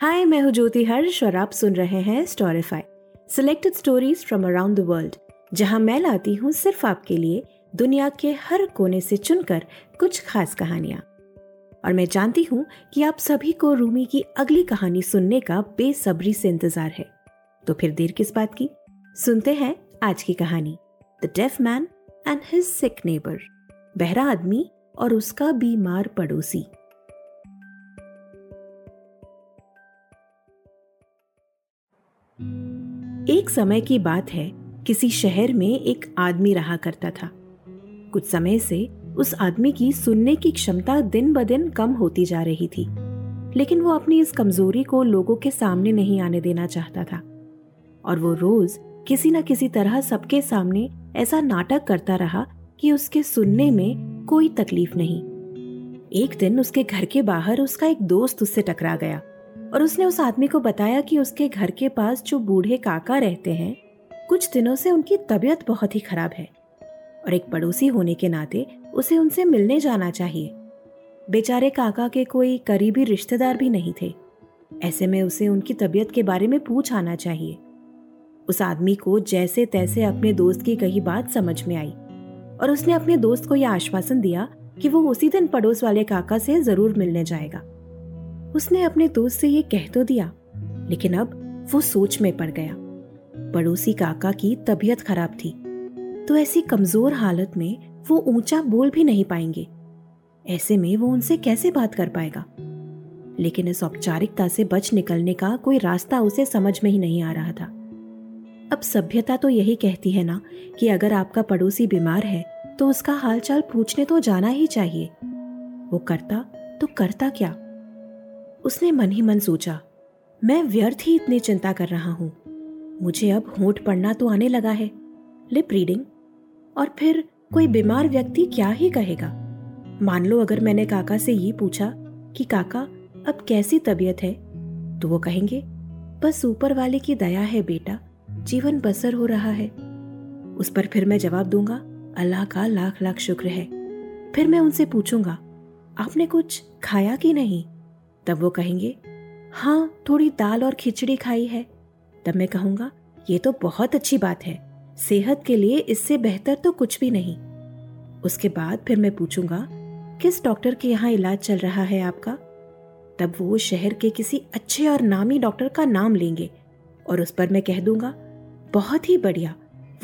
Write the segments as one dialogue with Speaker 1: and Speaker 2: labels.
Speaker 1: हाय मैं हूँ ज्योति हर्ष और आप सुन रहे हैं Storify selected stories from around the world जहाँ मैं लाती हूँ सिर्फ़ आपके लिए दुनिया के हर कोने से चुनकर कुछ खास कहानियाँ। और मैं जानती हूँ कि आप सभी को रूमी की अगली कहानी सुनने का बेसब्री से इंतज़ार है। तो फिर देर किस बात की? सुनते हैं आज की कहानी the deaf man and his sick neighbour बहरा आदमी और उसका बीमार पड़ोसी। एक समय की बात है, किसी शहर में एक आदमी रहा करता था। कुछ समय से उस आदमी की सुनने की क्षमता दिन ब दिन कम होती जा रही थी, लेकिन वो अपनी इस कमज़ोरी को लोगों के सामने नहीं आने देना चाहता था। और वो रोज किसी न किसी तरह सबके सामने ऐसा नाटक करता रहा कि उसके सुनने में कोई तकलीफ़ नहीं। एक दिन उसके घर के बाहर उसका एक दोस्त उससे टकरा गया। और उसने उस आदमी को बताया कि उसके घर के पास जो बूढ़े काका रहते हैं, कुछ दिनों से उनकी तबीयत बहुत ही खराब है और एक पड़ोसी होने के नाते उसे उनसे मिलने जाना चाहिए। बेचारे काका के कोई करीबी रिश्तेदार भी नहीं थे। ऐसे में उसे उनकी तबीयत के बारे में पूछ आना चाहिए। उस आदमी को जैसे तैसे अपने दोस्त की कही बात समझ में आई और उसने अपने दोस्त को यह आश्वासन दिया कि वो उसी दिन पड़ोस वाले काका से ज़रूर मिलने जाएगा। उसने अपने दोस्त से ये कह तो दिया, लेकिन अब वो सोच में पड़ गया। पड़ोसी काका की तबीयत खराब थी तो ऐसी कमज़ोर हालत में वो ऊँचा बोल भी नहीं पाएँगे। ऐसे में वो उनसे कैसे बात कर पाएगा? लेकिन इस औपचारिकता से बच निकलने का कोई रास्ता उसे समझ में ही नहीं आ रहा था। अब सभ्यता तो यही कहती है ना कि अगर आपका पड़ोसी बीमार है तो उसका हालचाल पूछने तो जाना ही चाहिए। वो करता तो करता क्या? उसने मन ही मन सोचा, मैं व्यर्थ ही इतनी चिंता कर रहा हूँ। मुझे अब होठ पड़ना तो आने लगा है। Lip reading. और फिर कोई बीमार व्यक्ति क्या ही कहेगा? मान लो अगर मैंने काका से ये पूछा कि, काका, अब कैसी तबीयत है? तो वो कहेंगे, बस ऊपर वाले की दया है बेटा, जीवन बसर हो रहा है। उस पर फिर मैं जवाब दूँगा, अल्लाह का लाख लाख शुक्र है। फिर मैं उनसे पूछूँगा, आपने कुछ खाया कि नहीं? तब वो कहेंगे हाँ थोड़ी दाल और खिचड़ी खाई है। तब मैं कहूँगा, ये तो बहुत अच्छी बात है। सेहत के लिए इससे बेहतर तो कुछ भी नहीं। उसके बाद फिर मैं पूछूँगा, किस डॉक्टर के यहाँ इलाज चल रहा है आपका? तब वो शहर के किसी अच्छे और नामी डॉक्टर का नाम लेंगे और उस पर मैं कह दूँगा, बहुत ही बढ़िया।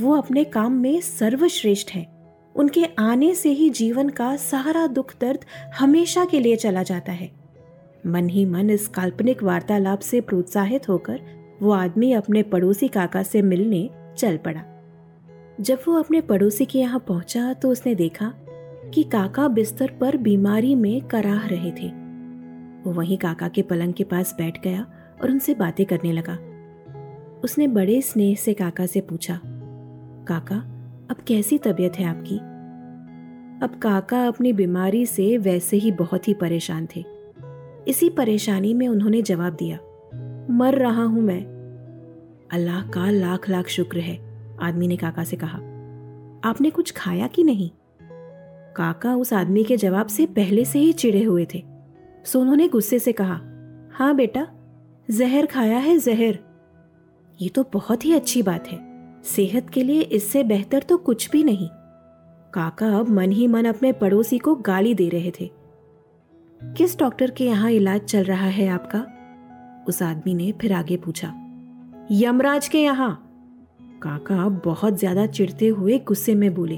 Speaker 1: वो अपने काम में सर्वश्रेष्ठ है। उनके आने से ही जीवन का सारा दुख दर्द हमेशा के लिए चला जाता है। मन ही मन इस काल्पनिक वार्तालाप से प्रोत्साहित होकर वो आदमी अपने पड़ोसी काका से मिलने चल पड़ा। जब वो अपने पड़ोसी के यहाँ पहुँचा तो उसने देखा कि काका बिस्तर पर बीमारी में कराह रहे थे। वो वहीं काका के पलंग के पास बैठ गया और उनसे बातें करने लगा। उसने बड़े स्नेह से काका से पूछा, काका, अब कैसी तबीयत है आपकी? अब काका अपनी बीमारी से वैसे ही बहुत ही परेशान थे। इसी परेशानी में उन्होंने जवाब दिया, मर रहा हूँ मैं। अल्लाह का लाख लाख शुक्र है, आदमी ने काका से कहा। आपने कुछ खाया कि नहीं? काका उस आदमी के जवाब से पहले से ही चिड़े हुए थे। सो उन्होंने गुस्से से कहा हाँ बेटा, जहर खाया है जहर। ये तो बहुत ही अच्छी बात है। सेहत के लिए इससे बेहतर तो कुछ भी नहीं। काका अब मन ही मन अपने पड़ोसी को गाली दे रहे थे। किस डॉक्टर के यहाँ इलाज चल रहा है आपका? उस आदमी ने फिर आगे पूछा। यमराज के यहाँ। काका बहुत ज़्यादा चिढ़ते हुए गुस्से में बोले।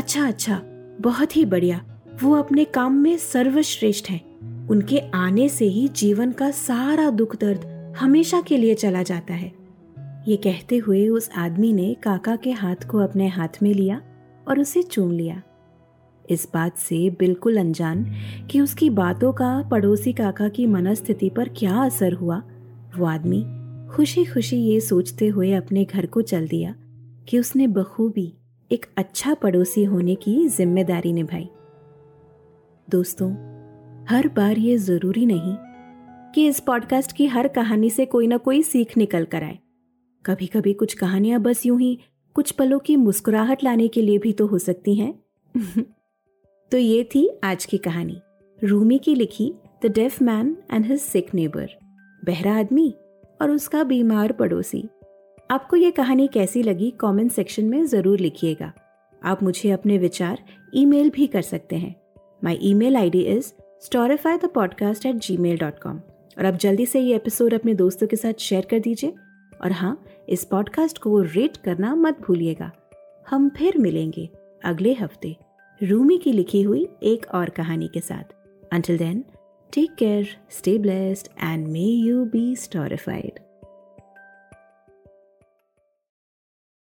Speaker 1: अच्छा अच्छा बहुत ही बढ़िया। वो अपने काम में सर्वश्रेष्ठ हैं। उनके आने से ही जीवन का सारा दुख दर्द हमेशा के लिए चला जाता है। ये कहते हुए उस आदमी ने काका के हाथ को अपने हाथ में लिया और उसे चूम लिया। इस बात से बिल्कुल अनजान कि उसकी बातों का पड़ोसी काका की मनस्थिति पर क्या असर हुआ। वो आदमी खुशी खुशी ये सोचते हुए अपने घर को चल दिया कि उसने बखूबी एक अच्छा पड़ोसी होने की ज़िम्मेदारी निभाई। दोस्तों, हर बार ये ज़रूरी नहीं कि इस पॉडकास्ट की हर कहानी से कोई ना कोई सीख निकल कर आए। कभी कभी कुछ कहानियाँ बस यूँ ही कुछ पलों की मुस्कुराहट लाने के लिए भी तो हो सकती हैं। तो ये थी आज की कहानी। रूमी की लिखी the deaf man and his sick neighbour बहरा आदमी और उसका बीमार पड़ोसी। आपको ये कहानी कैसी लगी कमेंट सेक्शन में ज़रूर लिखिएगा। आप मुझे अपने विचार ईमेल भी कर सकते हैं। My email I D is Storify the podcast at Gmail dot com और अब जल्दी से ये एपिसोड अपने दोस्तों के साथ शेयर कर दीजिए। और हाँ इस पॉडकास्ट को रेट करना मत भूलिएगा। हम फिर मिलेंगे अगले हफ़्ते। रूमी की लिखी हुई एक और कहानी के साथ। Until then take care stay blessed and may you be storified